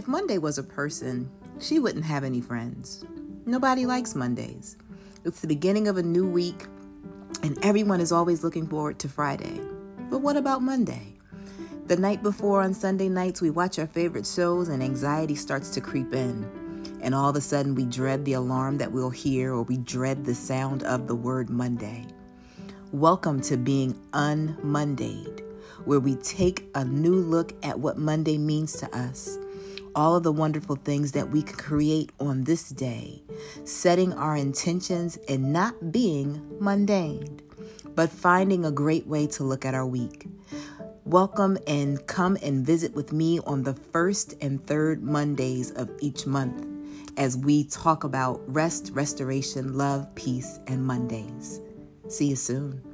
if Monday was a person, she wouldn't have any friends. Nobody likes Mondays. It's the beginning of a new week, and everyone is always looking forward to Friday. But what about Monday? The night before on Sunday nights, we watch our favorite shows, and anxiety starts to creep in. And all of a sudden, we dread the alarm that we'll hear, or we dread the sound of the word Monday. Welcome to being unmondayed, where we take a new look at what Monday means to us, all of the wonderful things that we can create on this day, setting our intentions and not being mundane, but finding a great way to look at our week. Welcome and come and visit with me on the first and third Mondays of each month as we talk about rest, restoration, love, peace, and Mondays. See you soon.